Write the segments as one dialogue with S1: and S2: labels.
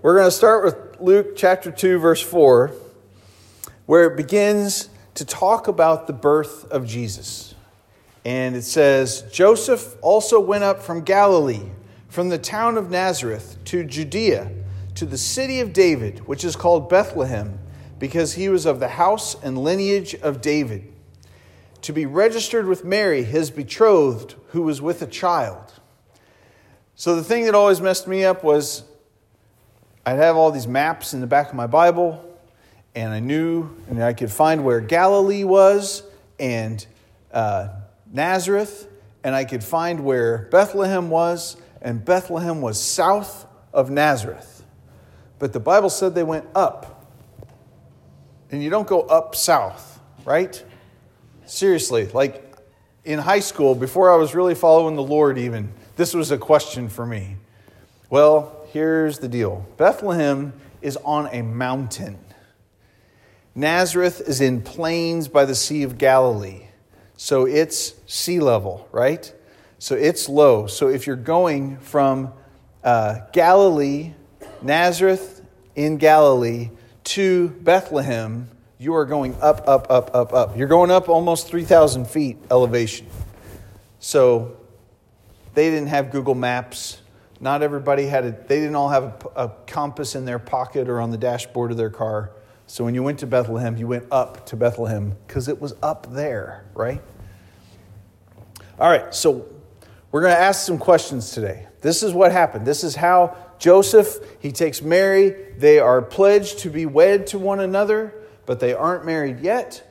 S1: We're going to start with Luke chapter 2, verse 4, where it begins to talk about the birth of Jesus. And it says Joseph also went up from Galilee, from the town of Nazareth, to Judea, to the city of David, which is called Bethlehem, because he was of the house and lineage of David, to be registered with Mary, his betrothed, who was with a child. So the thing that always messed me up was I'd have all these maps in the back of my Bible, and I knew and I could find where Galilee was and uh, Nazareth, and I could find where Bethlehem was, and Bethlehem was south of Nazareth. But the Bible said they went up. And you don't go up south, right? Seriously, like in high school, before I was really following the Lord, even, this was a question for me. Well, here's the deal Bethlehem is on a mountain, Nazareth is in plains by the Sea of Galilee. So it's sea level, right? So it's low. So if you're going from uh, Galilee, Nazareth in Galilee, to Bethlehem, you are going up, up, up, up, up. You're going up almost 3,000 feet elevation. So they didn't have Google Maps. Not everybody had a, they didn't all have a, a, compass in their pocket or on the dashboard of their car. So when you went to Bethlehem, you went up to Bethlehem because it was up there, right? All right, so we're going to ask some questions today. This is what happened. This is how Joseph, he takes Mary. They are pledged to be wed to one another, but they aren't married yet.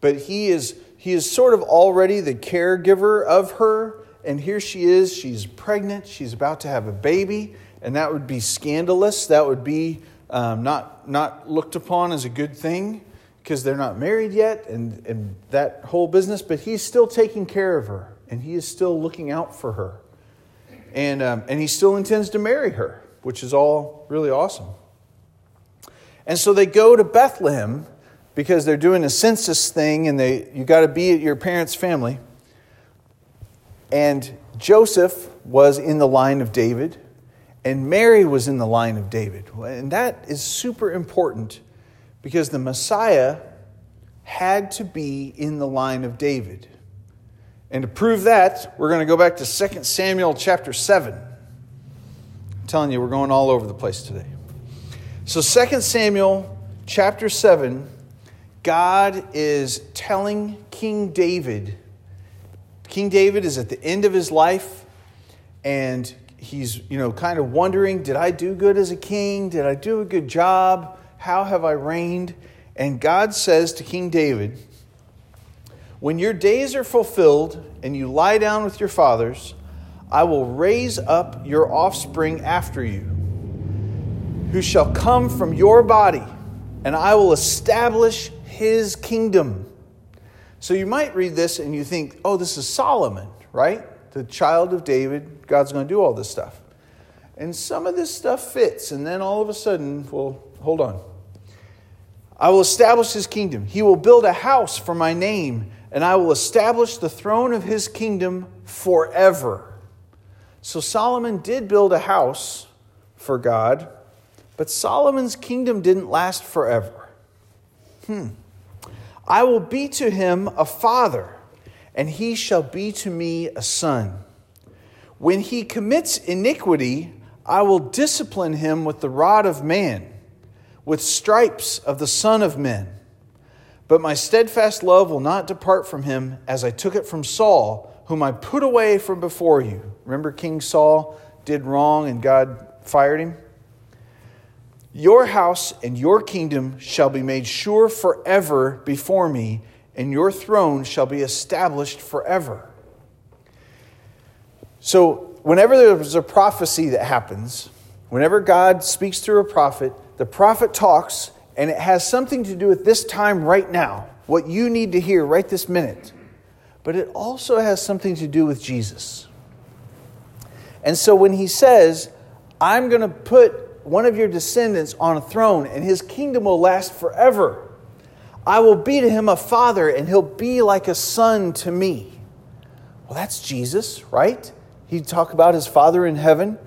S1: But he is he is sort of already the caregiver of her and here she is, she's pregnant, she's about to have a baby, and that would be scandalous. That would be um, not, not looked upon as a good thing because they're not married yet and, and that whole business, but he's still taking care of her and he is still looking out for her. And, um, and he still intends to marry her, which is all really awesome. And so they go to Bethlehem because they're doing a census thing and they, you got to be at your parents' family. And Joseph was in the line of David, and Mary was in the line of David. And that is super important because the Messiah had to be in the line of David. And to prove that, we're going to go back to 2 Samuel chapter 7. I'm telling you, we're going all over the place today. So 2 Samuel chapter 7, God is telling King David King David is at the end of his life and he's, you know, kind of wondering, did I do good as a king? Did I do a good job? How have I reigned? And God says to King David, When your days are fulfilled and you lie down with your fathers, I will raise up your offspring after you, who shall come from your body, and I will establish his kingdom. So you might read this and you think, oh, this is Solomon, right? The child of David. God's going to do all this stuff. And some of this stuff fits. And then all of a sudden, well, hold on. I will establish his kingdom. He will build a house for my name, and I will establish the throne of his kingdom forever. So Solomon did build a house for God, but Solomon's kingdom didn't last forever. Hmm. I will be to him a father, and he shall be to me a son. When he commits iniquity, I will discipline him with the rod of man, with stripes of the Son of men. But my steadfast love will not depart from him as I took it from Saul, whom I put away from before you. Remember, King Saul did wrong and God fired him? Your house and your kingdom shall be made sure forever before me, and your throne shall be established forever. So, whenever there's a prophecy that happens, whenever God speaks through a prophet, the prophet talks, and it has something to do with this time right now, what you need to hear right this minute. But it also has something to do with Jesus. And so when he says, I'm going to put one of your descendants on a throne, and his kingdom will last forever. I will be to him a father, and he'll be like a son to me. Well, that's Jesus, right? He talked about his father in heaven.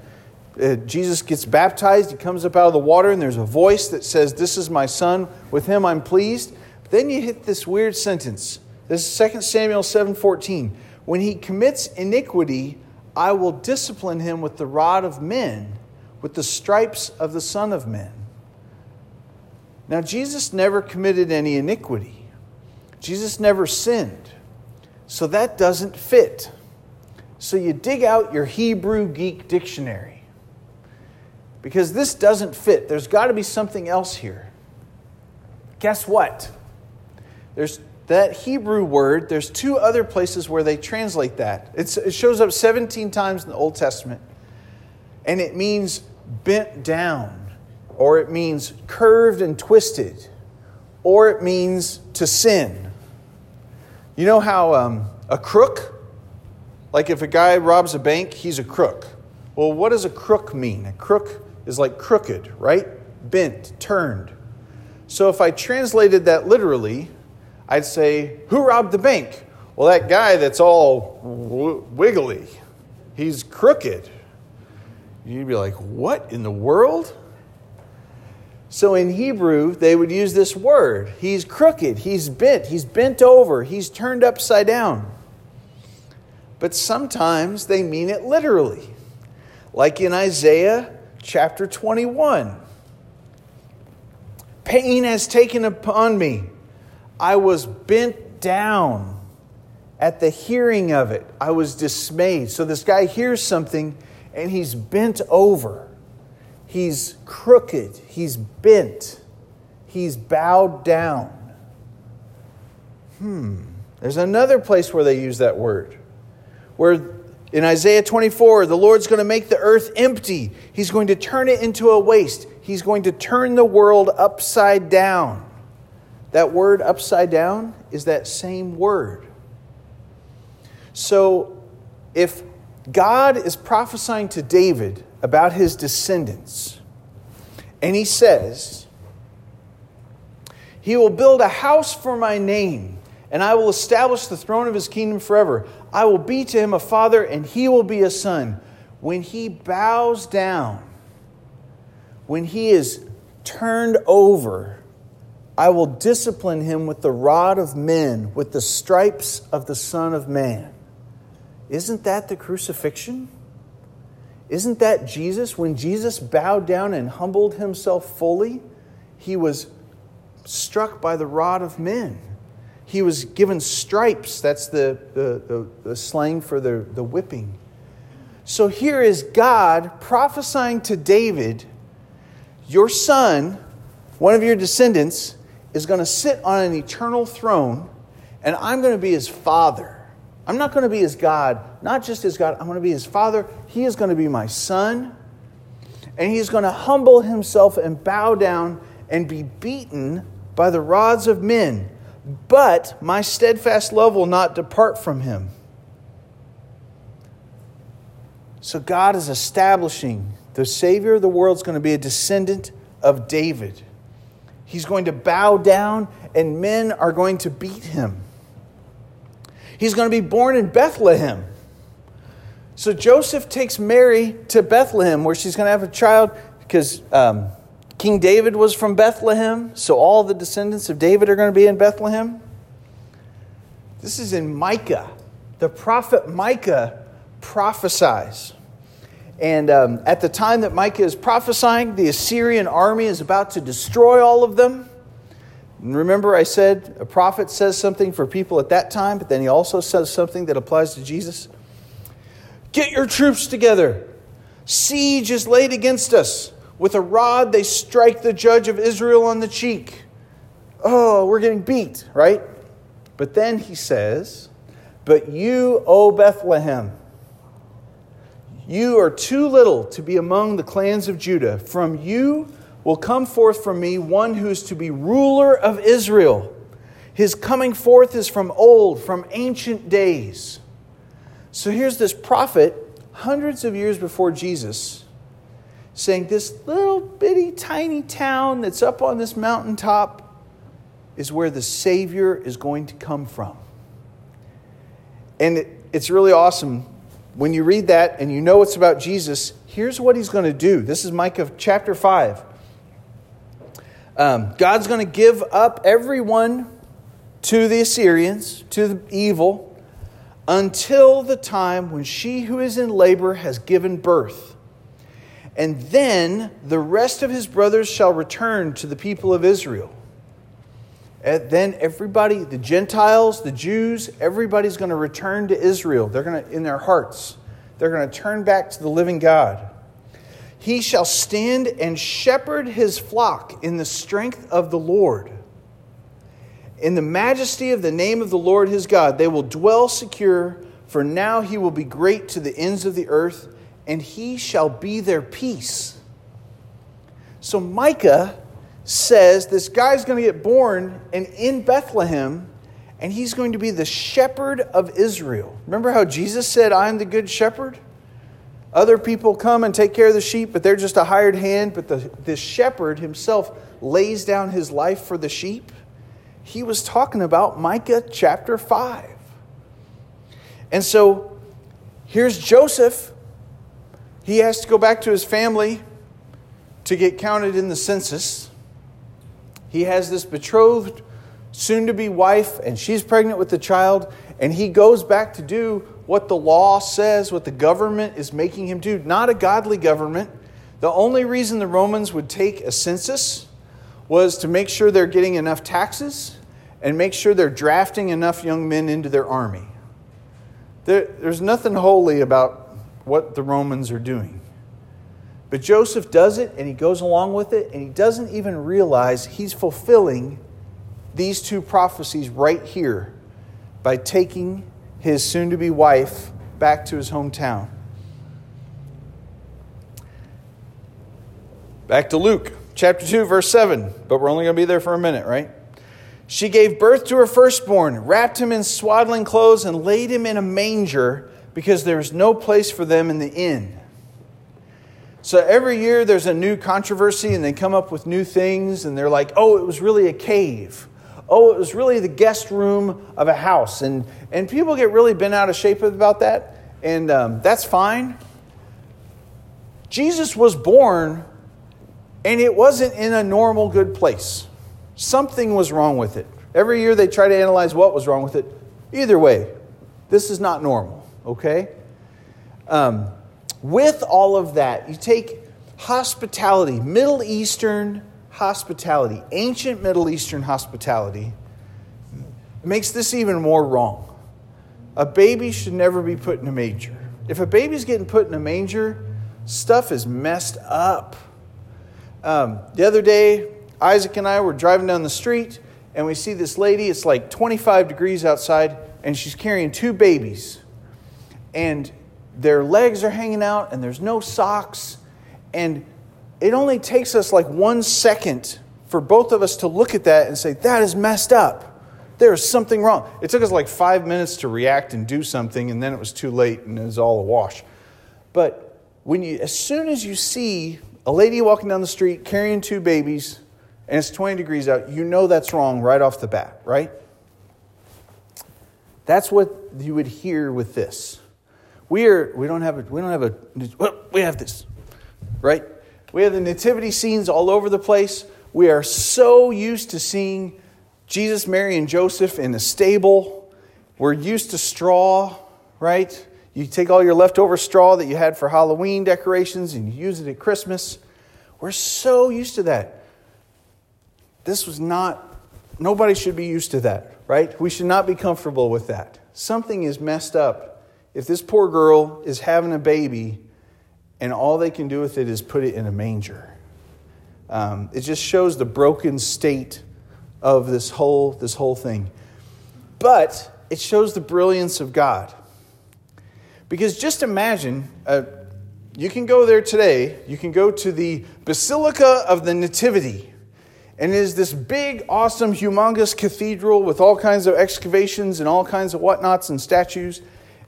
S1: uh, Jesus gets baptized, he comes up out of the water, and there's a voice that says, This is my son, with him I'm pleased. But then you hit this weird sentence. This is 2 Samuel 7:14. When he commits iniquity, I will discipline him with the rod of men, with the stripes of the Son of Man. Now, Jesus never committed any iniquity. Jesus never sinned. So that doesn't fit. So you dig out your Hebrew Greek Dictionary because this doesn't fit. There's got to be something else here. Guess what? There's that Hebrew word, there's two other places where they translate that. It's, it shows up 17 times in the Old Testament, and it means bent down, or it means curved and twisted, or it means to sin. You know how um, a crook, like if a guy robs a bank, he's a crook. Well, what does a crook mean? A crook is like crooked, right? Bent, turned. So if I translated that literally, I'd say, Who robbed the bank? Well, that guy that's all wiggly, he's crooked. You'd be like, What in the world? So in Hebrew, they would use this word. He's crooked, he's bent, he's bent over, he's turned upside down. But sometimes they mean it literally, like in Isaiah chapter 21. Pain has taken upon me. I was bent down at the hearing of it. I was dismayed. So this guy hears something and he's bent over. He's crooked. He's bent. He's bowed down. Hmm. There's another place where they use that word. Where in Isaiah 24, the Lord's going to make the earth empty. He's going to turn it into a waste. He's going to turn the world upside down. That word upside down is that same word. So if God is prophesying to David about his descendants, and he says, He will build a house for my name, and I will establish the throne of his kingdom forever. I will be to him a father, and he will be a son. When he bows down, when he is turned over, I will discipline him with the rod of men, with the stripes of the Son of Man. Isn't that the crucifixion? Isn't that Jesus? When Jesus bowed down and humbled himself fully, he was struck by the rod of men. He was given stripes. That's the, the, the, the slang for the, the whipping. So here is God prophesying to David, Your son, one of your descendants, is going to sit on an eternal throne, and I'm going to be his father. I'm not going to be his God, not just his God, I'm going to be his father. He is going to be my son, and he's going to humble himself and bow down and be beaten by the rods of men. But my steadfast love will not depart from him. So God is establishing the Savior of the world is going to be a descendant of David. He's going to bow down, and men are going to beat him. He's going to be born in Bethlehem. So Joseph takes Mary to Bethlehem, where she's going to have a child, because um, King David was from Bethlehem. So all the descendants of David are going to be in Bethlehem. This is in Micah. The prophet Micah prophesies. And um, at the time that Micah is prophesying, the Assyrian army is about to destroy all of them. And remember, I said a prophet says something for people at that time, but then he also says something that applies to Jesus. Get your troops together. Siege is laid against us. With a rod, they strike the judge of Israel on the cheek. Oh, we're getting beat, right? But then he says, But you, O Bethlehem, you are too little to be among the clans of Judah. From you will come forth from me one who is to be ruler of Israel. His coming forth is from old, from ancient days. So here's this prophet, hundreds of years before Jesus, saying, This little bitty tiny town that's up on this mountaintop is where the Savior is going to come from. And it, it's really awesome when you read that and you know it's about Jesus, here's what he's going to do. This is Micah chapter 5. Um, God's going to give up everyone to the Assyrians, to the evil, until the time when she who is in labor has given birth. And then the rest of his brothers shall return to the people of Israel. And then everybody, the Gentiles, the Jews, everybody's going to return to Israel. They're going to, in their hearts, they're going to turn back to the living God. He shall stand and shepherd his flock in the strength of the Lord. In the majesty of the name of the Lord his God, they will dwell secure, for now he will be great to the ends of the earth, and he shall be their peace. So Micah says this guy's going to get born and in Bethlehem, and he's going to be the shepherd of Israel. Remember how Jesus said, I am the good shepherd? Other people come and take care of the sheep, but they're just a hired hand. But the, the shepherd himself lays down his life for the sheep. He was talking about Micah chapter 5. And so here's Joseph. He has to go back to his family to get counted in the census. He has this betrothed, soon to be wife, and she's pregnant with the child. And he goes back to do what the law says, what the government is making him do, not a godly government. The only reason the Romans would take a census was to make sure they're getting enough taxes and make sure they're drafting enough young men into their army. There, there's nothing holy about what the Romans are doing. But Joseph does it and he goes along with it and he doesn't even realize he's fulfilling these two prophecies right here by taking his soon to be wife back to his hometown. Back to Luke chapter 2, verse 7, but we're only going to be there for a minute, right? She gave birth to her firstborn, wrapped him in swaddling clothes, and laid him in a manger because there was no place for them in the inn. So every year there's a new controversy, and they come up with new things, and they're like, oh, it was really a cave oh, it was really the guest room of a house. And, and people get really bent out of shape about that, and um, that's fine. Jesus was born, and it wasn't in a normal, good place. Something was wrong with it. Every year they try to analyze what was wrong with it. Either way, this is not normal, okay? Um, with all of that, you take hospitality, Middle Eastern hospitality, ancient Middle Eastern hospitality, makes this even more wrong. A baby should never be put in a manger. If a baby's getting put in a manger, stuff is messed up. Um, the other day, Isaac and I were driving down the street, and we see this lady. It's like 25 degrees outside, and she's carrying two babies. And their legs are hanging out, and there's no socks. And it only takes us like one second for both of us to look at that and say, that is messed up. There is something wrong. It took us like five minutes to react and do something, and then it was too late and it was all a wash. But when you, as soon as you see a lady walking down the street carrying two babies and it's 20 degrees out, you know that's wrong right off the bat, right? That's what you would hear with this. We are we don't have a we don't have a we have this, right? We have the nativity scenes all over the place. We are so used to seeing Jesus, Mary, and Joseph in a stable. We're used to straw, right? You take all your leftover straw that you had for Halloween decorations and you use it at Christmas. We're so used to that. This was not, nobody should be used to that, right? We should not be comfortable with that. Something is messed up. If this poor girl is having a baby and all they can do with it is put it in a manger. Um, it just shows the broken state of this whole, this whole thing. But it shows the brilliance of God. Because just imagine, uh, you can go there today, you can go to the Basilica of the Nativity. And it is this big, awesome, humongous cathedral with all kinds of excavations and all kinds of whatnots and statues.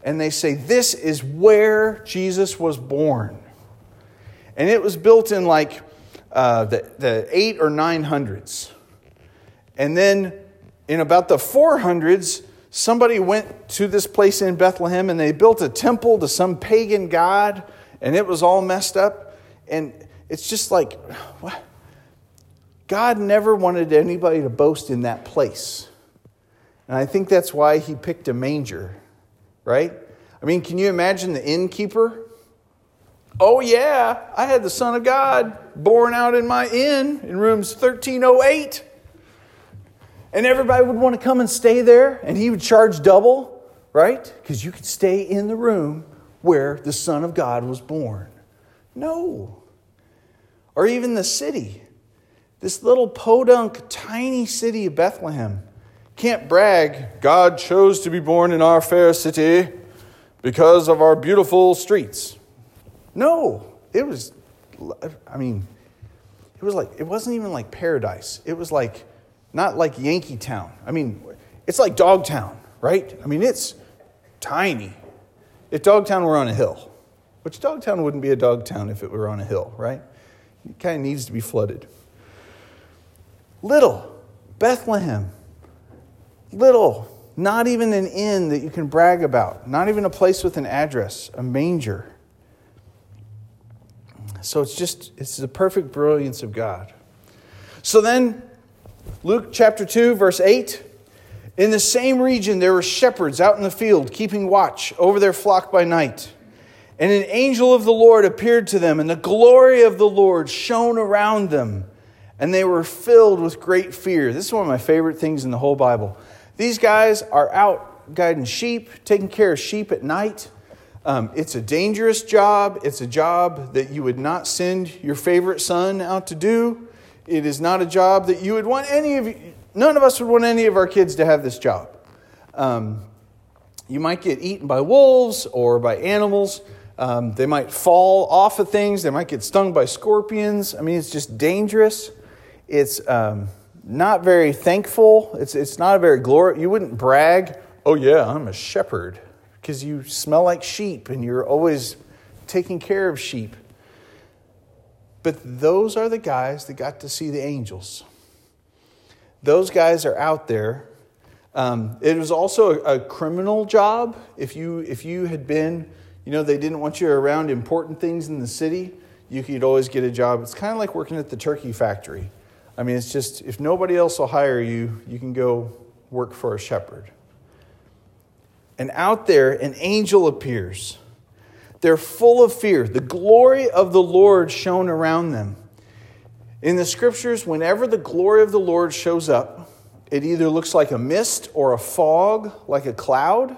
S1: And they say, This is where Jesus was born. And it was built in like uh, the, the eight or nine hundreds. And then in about the 400s, somebody went to this place in Bethlehem and they built a temple to some pagan god and it was all messed up. And it's just like, what? God never wanted anybody to boast in that place. And I think that's why he picked a manger, right? I mean, can you imagine the innkeeper? Oh, yeah, I had the Son of God born out in my inn in rooms 1308. And everybody would want to come and stay there, and he would charge double, right? Because you could stay in the room where the Son of God was born. No. Or even the city. This little podunk, tiny city of Bethlehem can't brag, God chose to be born in our fair city because of our beautiful streets. No, it was, I mean, it was like, it wasn't even like paradise. It was like, not like Yankee Town. I mean, it's like Dogtown, right? I mean, it's tiny. If Dogtown were on a hill, which Dogtown wouldn't be a Dogtown if it were on a hill, right? It kind of needs to be flooded. Little, Bethlehem, little, not even an inn that you can brag about, not even a place with an address, a manger. So it's just, it's the perfect brilliance of God. So then, Luke chapter 2, verse 8. In the same region, there were shepherds out in the field, keeping watch over their flock by night. And an angel of the Lord appeared to them, and the glory of the Lord shone around them, and they were filled with great fear. This is one of my favorite things in the whole Bible. These guys are out guiding sheep, taking care of sheep at night. Um, it's a dangerous job. It's a job that you would not send your favorite son out to do. It is not a job that you would want any of you, none of us would want any of our kids to have this job. Um, you might get eaten by wolves or by animals. Um, they might fall off of things. They might get stung by scorpions. I mean, it's just dangerous. It's um, not very thankful. It's, it's not a very glory. You wouldn't brag, oh, yeah, I'm a shepherd because you smell like sheep and you're always taking care of sheep. But those are the guys that got to see the angels. Those guys are out there. Um, it was also a, a, criminal job. If you, if you had been, you know, they didn't want you around important things in the city, you could always get a job. It's kind of like working at the turkey factory. I mean, it's just, if nobody else will hire you, you can go work for a shepherd. And out there, an angel appears. They're full of fear. The glory of the Lord shone around them. In the scriptures, whenever the glory of the Lord shows up, it either looks like a mist or a fog, like a cloud,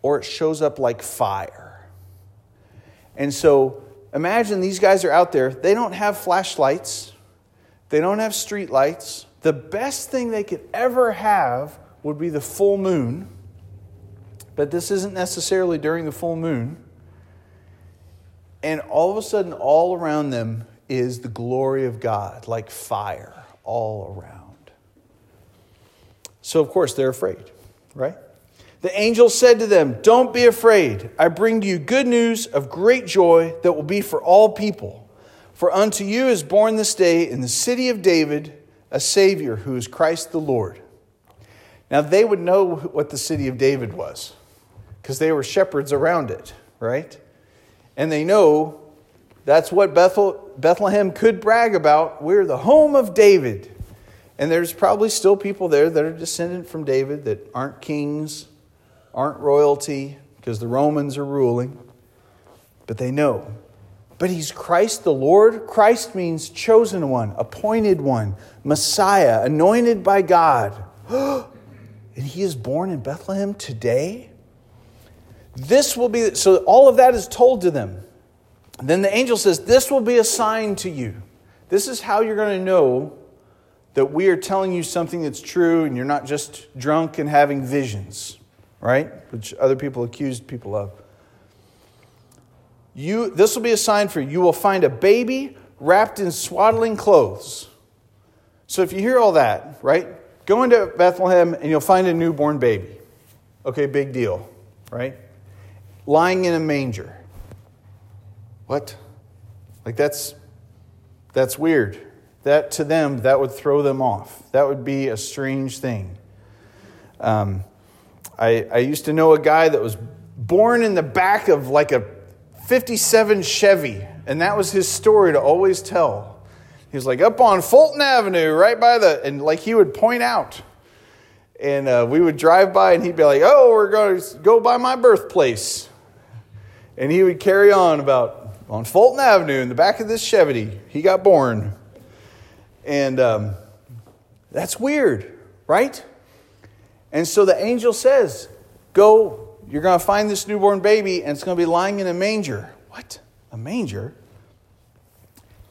S1: or it shows up like fire. And so imagine these guys are out there. They don't have flashlights, they don't have street lights. The best thing they could ever have would be the full moon but this isn't necessarily during the full moon. And all of a sudden, all around them is the glory of God, like fire all around. So, of course, they're afraid, right? The angel said to them, Don't be afraid. I bring to you good news of great joy that will be for all people. For unto you is born this day in the city of David a Savior who is Christ the Lord. Now, they would know what the city of David was because they were shepherds around it, right? And they know that's what Bethel, Bethlehem could brag about. We're the home of David. And there's probably still people there that are descendant from David that aren't kings, aren't royalty, because the Romans are ruling. But they know. But he's Christ the Lord. Christ means chosen one, appointed one, Messiah, anointed by God. and he is born in Bethlehem today? This will be, so all of that is told to them. Then the angel says, This will be a sign to you. This is how you're going to know that we are telling you something that's true and you're not just drunk and having visions, right? Which other people accused people of. You, this will be a sign for you. You will find a baby wrapped in swaddling clothes. So if you hear all that, right? Go into Bethlehem and you'll find a newborn baby. Okay, big deal, right? Lying in a manger. What? Like that's that's weird. That to them, that would throw them off. That would be a strange thing. Um, I, I used to know a guy that was born in the back of like a 57 Chevy, and that was his story to always tell. He was like up on Fulton Avenue, right by the, and like he would point out. And uh, we would drive by, and he'd be like, Oh, we're going to go by my birthplace. And he would carry on about on Fulton Avenue in the back of this Chevy. He got born. And um, that's weird, right? And so the angel says, Go, you're going to find this newborn baby, and it's going to be lying in a manger. What? A manger?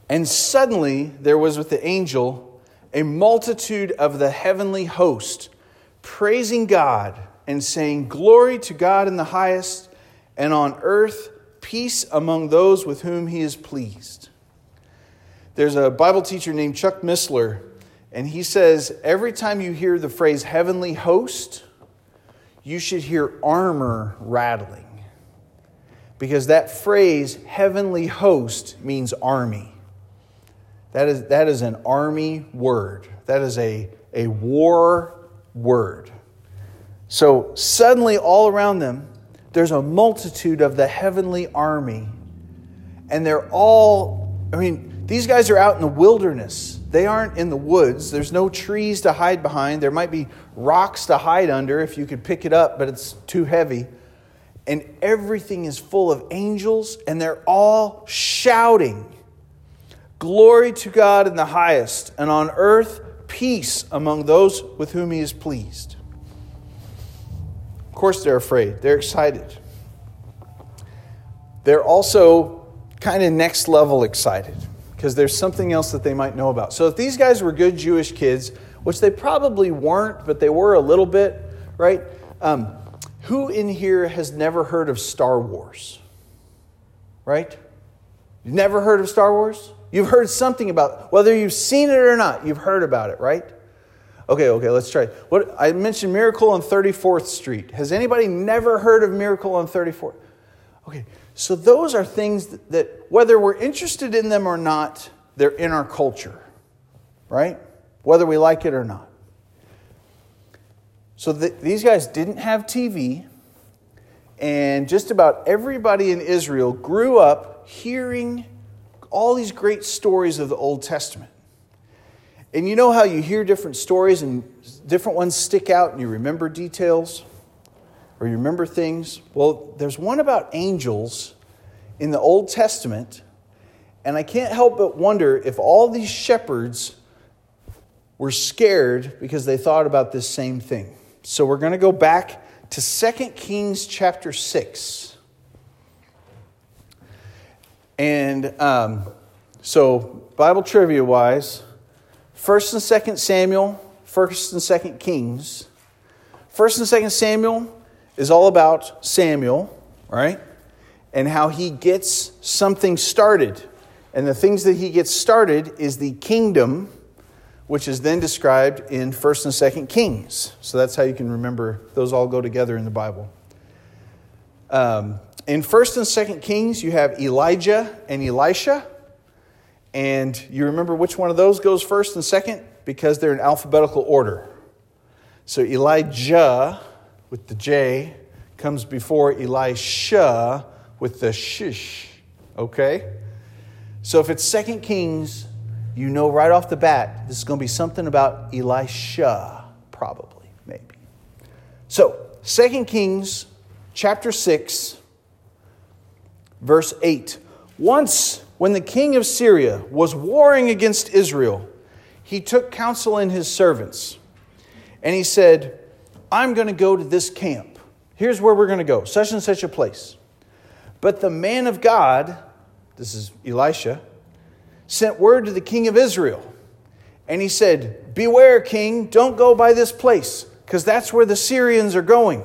S1: And suddenly there was with the angel a multitude of the heavenly host praising God and saying, Glory to God in the highest, and on earth peace among those with whom he is pleased. There's a Bible teacher named Chuck Missler and he says every time you hear the phrase heavenly host, you should hear armor rattling. Because that phrase, heavenly host, means army. That is, that is an army word, that is a, a war word. So suddenly, all around them, there's a multitude of the heavenly army. And they're all, I mean, these guys are out in the wilderness they aren't in the woods. There's no trees to hide behind. There might be rocks to hide under if you could pick it up, but it's too heavy. And everything is full of angels, and they're all shouting Glory to God in the highest, and on earth, peace among those with whom He is pleased. Course, they're afraid, they're excited. They're also kind of next level excited because there's something else that they might know about. So if these guys were good Jewish kids, which they probably weren't, but they were a little bit, right? Um, who in here has never heard of Star Wars? Right? You've never heard of Star Wars? You've heard something about whether you've seen it or not, you've heard about it, right? Okay, okay, let's try. What I mentioned Miracle on 34th Street. Has anybody never heard of Miracle on 34th? Okay, so, those are things that, that, whether we're interested in them or not, they're in our culture, right? Whether we like it or not. So, the, these guys didn't have TV, and just about everybody in Israel grew up hearing all these great stories of the Old Testament. And you know how you hear different stories and different ones stick out and you remember details? or you remember things? Well, there's one about angels in the Old Testament, and I can't help but wonder if all these shepherds were scared because they thought about this same thing. So we're going to go back to 2 Kings chapter 6. And um, so, Bible trivia wise, 1st and 2nd Samuel, 1st and 2nd Kings. 1st and 2nd Samuel is all about Samuel, right? And how he gets something started. And the things that he gets started is the kingdom, which is then described in 1st and 2nd Kings. So that's how you can remember those all go together in the Bible. Um, in 1st and 2nd Kings, you have Elijah and Elisha. And you remember which one of those goes first and second? Because they're in alphabetical order. So Elijah with the J comes before Elisha with the shish. Okay? So if it's Second Kings, you know right off the bat this is going to be something about Elisha, probably, maybe. So, Second Kings chapter 6, verse 8. Once, when the king of Syria was warring against Israel, he took counsel in his servants, and he said, I'm going to go to this camp. Here's where we're going to go, such and such a place. But the man of God, this is Elisha, sent word to the king of Israel. And he said, Beware, king, don't go by this place, because that's where the Syrians are going.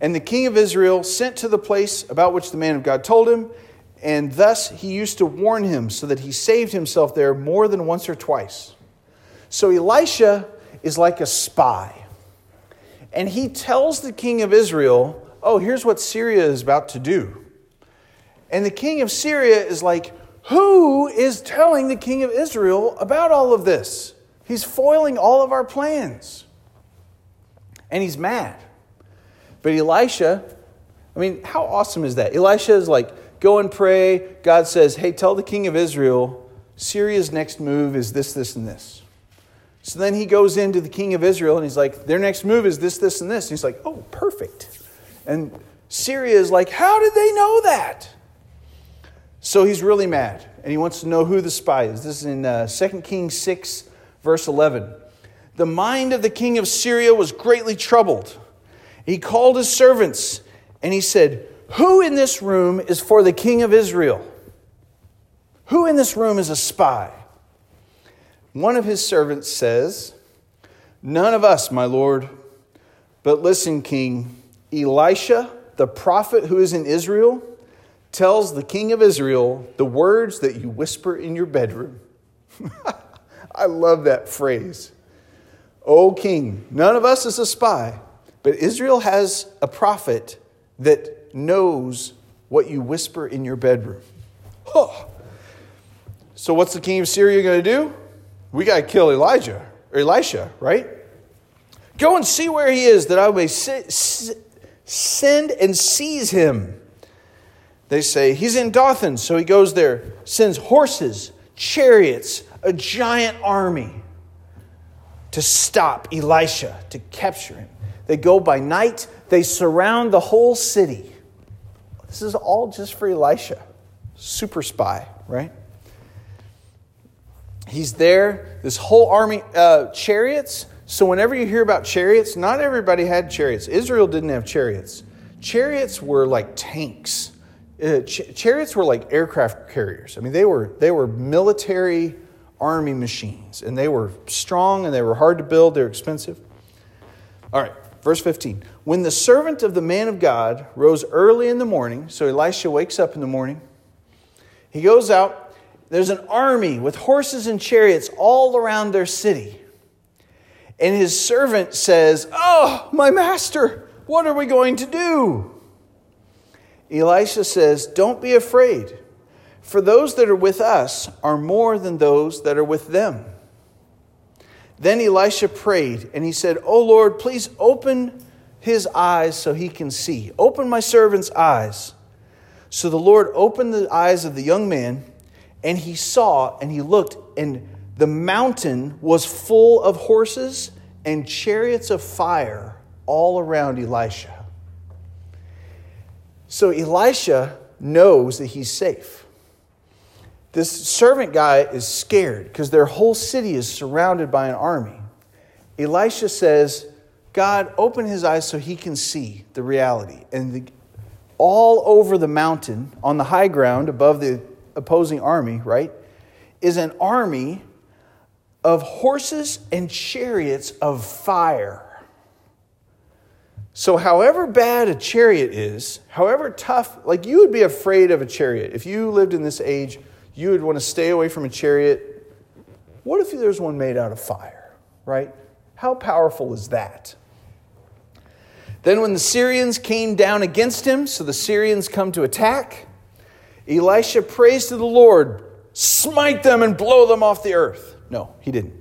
S1: And the king of Israel sent to the place about which the man of God told him, and thus he used to warn him so that he saved himself there more than once or twice. So Elisha is like a spy and he tells the king of Israel, Oh, here's what Syria is about to do. And the king of Syria is like, Who is telling the king of Israel about all of this? He's foiling all of our plans. And he's mad. But Elisha, I mean, how awesome is that? Elisha is like, go and pray. God says, hey, tell the king of Israel, Syria's next move is this, this, and this. So then he goes into the king of Israel and he's like, their next move is this, this, and this. And he's like, oh, perfect. And Syria is like, how did they know that? So he's really mad and he wants to know who the spy is. This is in uh, 2 Kings 6, verse 11. The mind of the king of Syria was greatly troubled. He called his servants and he said, Who in this room is for the king of Israel? Who in this room is a spy? One of his servants says, None of us, my lord. But listen, king, Elisha, the prophet who is in Israel, tells the king of Israel the words that you whisper in your bedroom. I love that phrase. O king, none of us is a spy, but Israel has a prophet that knows what you whisper in your bedroom. Oh. So, what's the king of Syria going to do? We got to kill Elijah or Elisha, right? Go and see where he is, that I may send and seize him. They say, He's in Dothan. So he goes there, sends horses, chariots, a giant army to stop Elisha, to capture him. They go by night, they surround the whole city. This is all just for Elisha. Super spy, right? He's there, this whole army, uh, chariots. So, whenever you hear about chariots, not everybody had chariots. Israel didn't have chariots. Chariots were like tanks. Uh, ch- chariots were like aircraft carriers. I mean, they were, they were military army machines, and they were strong and they were hard to build, they were expensive. All right, verse 15. When the servant of the man of God rose early in the morning, so Elisha wakes up in the morning, he goes out. There's an army with horses and chariots all around their city. And his servant says, Oh, my master, what are we going to do? Elisha says, Don't be afraid, for those that are with us are more than those that are with them. Then Elisha prayed, and he said, Oh Lord, please open his eyes so he can see. Open my servant's eyes. So the Lord opened the eyes of the young man, and he saw, and he looked, and the mountain was full of horses and chariots of fire all around Elisha. So Elisha knows that he's safe. This servant guy is scared because their whole city is surrounded by an army. Elisha says, God, open his eyes so he can see the reality. And the, all over the mountain, on the high ground above the opposing army, right, is an army of horses and chariots of fire. So, however bad a chariot is, however tough, like you would be afraid of a chariot. If you lived in this age, you would want to stay away from a chariot. What if there's one made out of fire, right? How powerful is that? Then, when the Syrians came down against him, so the Syrians come to attack, Elisha prays to the Lord, smite them and blow them off the earth. No, he didn't.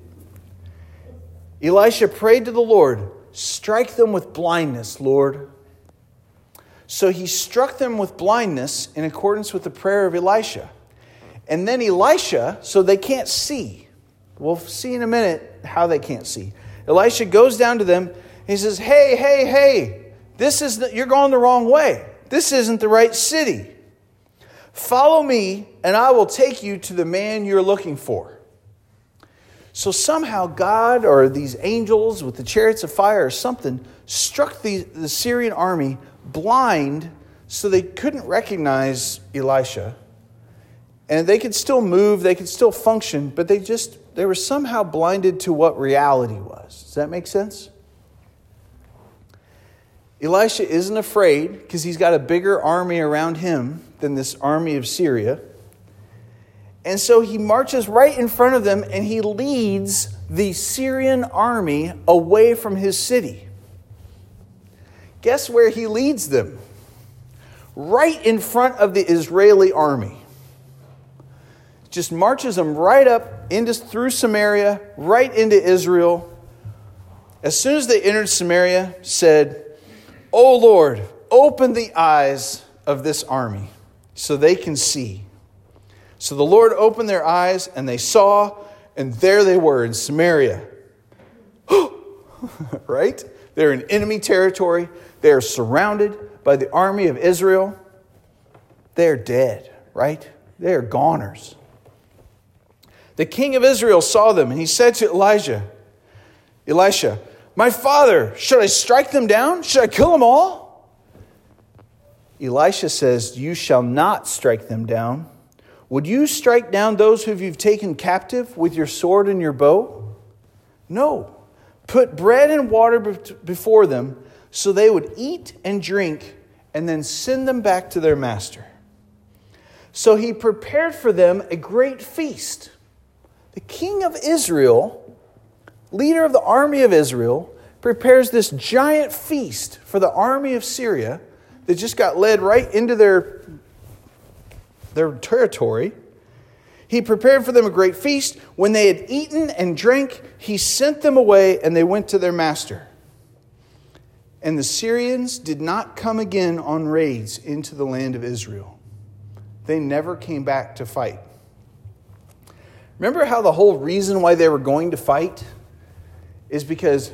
S1: Elisha prayed to the Lord, Strike them with blindness, Lord. So he struck them with blindness in accordance with the prayer of Elisha. And then Elisha, so they can't see. We'll see in a minute how they can't see. Elisha goes down to them. He says, Hey, hey, hey, this is the, you're going the wrong way. This isn't the right city. Follow me, and I will take you to the man you're looking for. So somehow God or these angels with the chariots of fire or something struck the, the Syrian army blind so they couldn't recognize Elisha. And they could still move, they could still function, but they just they were somehow blinded to what reality was. Does that make sense? Elisha isn't afraid because he's got a bigger army around him than this army of Syria. And so he marches right in front of them and he leads the Syrian army away from his city. Guess where he leads them? Right in front of the Israeli army. Just marches them right up into through Samaria, right into Israel. As soon as they entered Samaria, said, O Lord, open the eyes of this army so they can see. So the Lord opened their eyes, and they saw, and there they were in Samaria. right? They're in enemy territory. They are surrounded by the army of Israel. They're dead, right? They are goners. The king of Israel saw them, and he said to Elijah, Elisha, My father, should I strike them down? Should I kill them all? Elisha says, You shall not strike them down. Would you strike down those who you've taken captive with your sword and your bow? No. Put bread and water before them so they would eat and drink and then send them back to their master. So he prepared for them a great feast. The king of Israel, leader of the army of Israel, prepares this giant feast for the army of Syria that just got led right into their, their territory. He prepared for them a great feast. When they had eaten and drank, he sent them away and they went to their master. And the Syrians did not come again on raids into the land of Israel. They never came back to fight. Remember how the whole reason why they were going to fight is because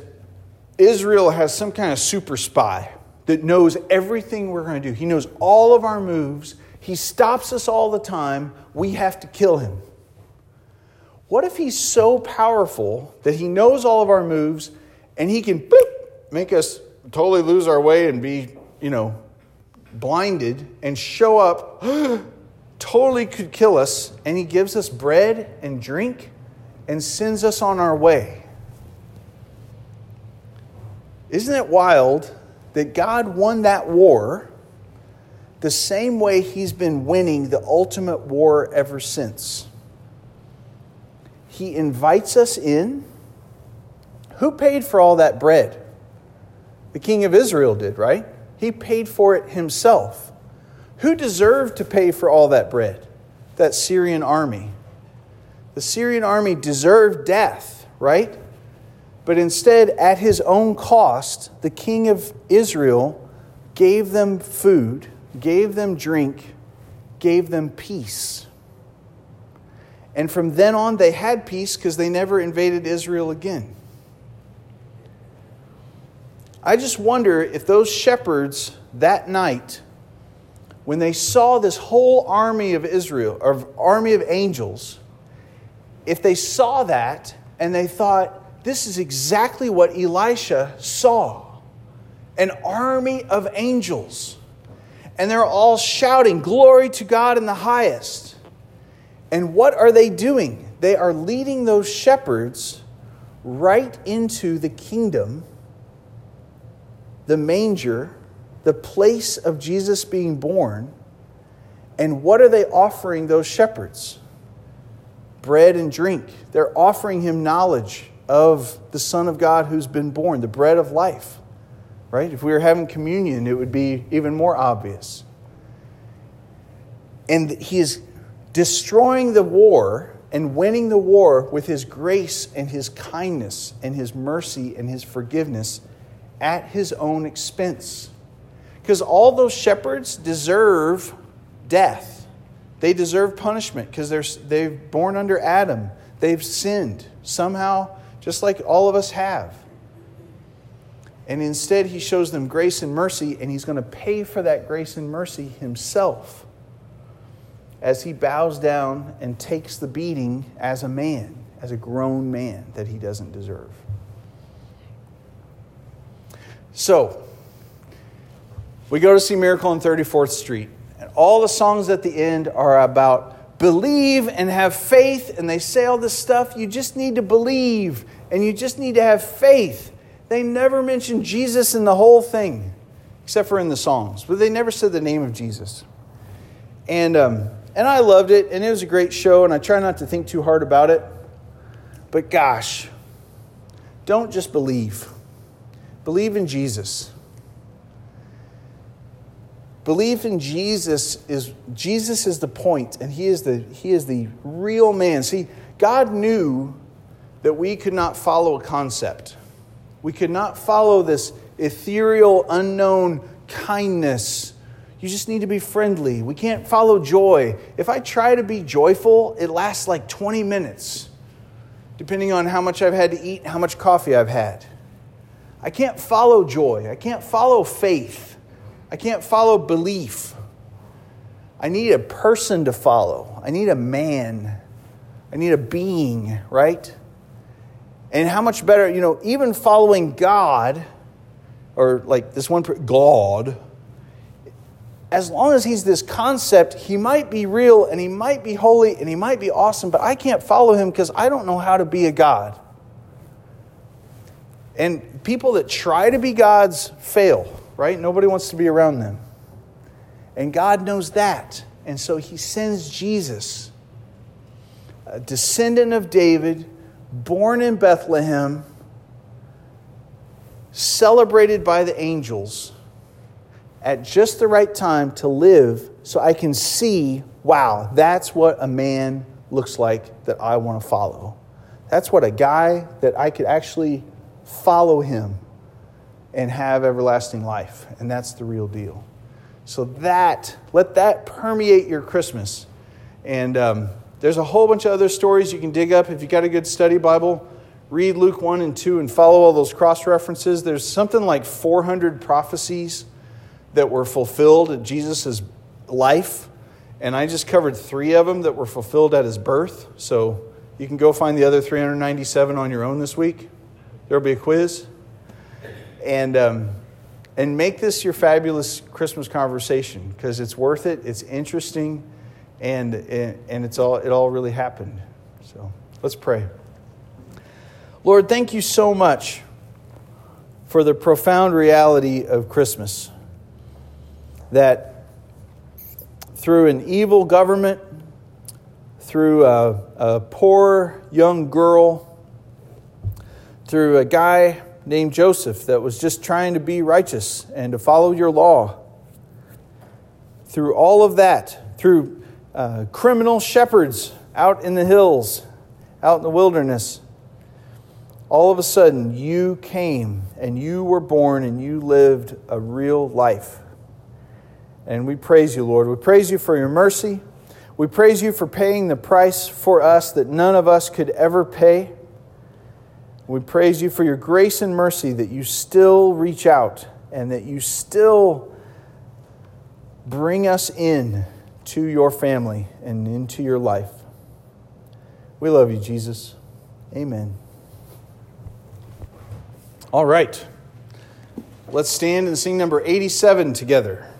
S1: Israel has some kind of super spy that knows everything we're going to do. He knows all of our moves. He stops us all the time. We have to kill him. What if he's so powerful that he knows all of our moves and he can boop, make us totally lose our way and be, you know, blinded and show up, totally could kill us, and he gives us bread and drink and sends us on our way? Isn't it wild that God won that war the same way he's been winning the ultimate war ever since? He invites us in. Who paid for all that bread? The king of Israel did, right? He paid for it himself. Who deserved to pay for all that bread? That Syrian army. The Syrian army deserved death, right? But instead, at his own cost, the king of Israel gave them food, gave them drink, gave them peace. And from then on, they had peace because they never invaded Israel again. I just wonder if those shepherds that night, when they saw this whole army of Israel, or army of angels, if they saw that and they thought, this is exactly what Elisha saw an army of angels. And they're all shouting, Glory to God in the highest. And what are they doing? They are leading those shepherds right into the kingdom, the manger, the place of Jesus being born. And what are they offering those shepherds? Bread and drink. They're offering him knowledge of the Son of God who's been born, the bread of life. Right? If we were having communion, it would be even more obvious. And he is destroying the war and winning the war with his grace and his kindness and his mercy and his forgiveness at his own expense. Because all those shepherds deserve death. They deserve punishment because they're, they've born under Adam. They've sinned. Somehow just like all of us have. And instead, he shows them grace and mercy, and he's going to pay for that grace and mercy himself as he bows down and takes the beating as a man, as a grown man that he doesn't deserve. So, we go to see Miracle on 34th Street, and all the songs at the end are about believe and have faith, and they say all this stuff. You just need to believe and you just need to have faith. They never mention Jesus in the whole thing, except for in the songs, but they never said the name of Jesus. And, um, and I loved it, and it was a great show, and I try not to think too hard about it. But gosh, don't just believe, believe in Jesus. Belief in Jesus is Jesus is the point, and he is the he is the real man. See, God knew that we could not follow a concept. We could not follow this ethereal, unknown kindness. You just need to be friendly. We can't follow joy. If I try to be joyful, it lasts like 20 minutes, depending on how much I've had to eat, how much coffee I've had. I can't follow joy. I can't follow faith. I can't follow belief. I need a person to follow. I need a man. I need a being, right? And how much better, you know, even following God, or like this one, God, as long as he's this concept, he might be real and he might be holy and he might be awesome, but I can't follow him because I don't know how to be a God. And people that try to be gods fail, right? Nobody wants to be around them. And God knows that. And so he sends Jesus, a descendant of David, born in Bethlehem, celebrated by the angels at just the right time to live so I can see, wow, that's what a man looks like that I want to follow. That's what a guy that I could actually follow him and have everlasting life. And that's the real deal. So that, let that permeate your Christmas. And um, there's a whole bunch of other stories you can dig up. If you got a good study Bible, read Luke 1 and 2 and follow all those cross references. There's something like 400 prophecies that were fulfilled at Jesus' life. And I just covered three of them that were fulfilled at his birth. So you can go find the other 397 on your own this week. There'll be a quiz. And um, and make this your fabulous Christmas conversation because it's worth it. It's interesting, and and it's all it all really happened. So let's pray. Lord, thank you so much for the profound reality of Christmas. That through an evil government, through a, a poor young girl, through a guy named Joseph that was just trying to be righteous and to follow your law. Through all of that, through uh, criminal shepherds out in the hills, out in the wilderness, all of a sudden you came and you were born and you lived a real life. And we praise you, Lord. We praise you for your mercy. We praise you for paying the price for us that none of us could ever pay. We praise you for your grace and mercy that you still reach out and that you still bring us in to your family and into your life. We love you, Jesus. Amen. All right. Let's stand and sing number 87 together.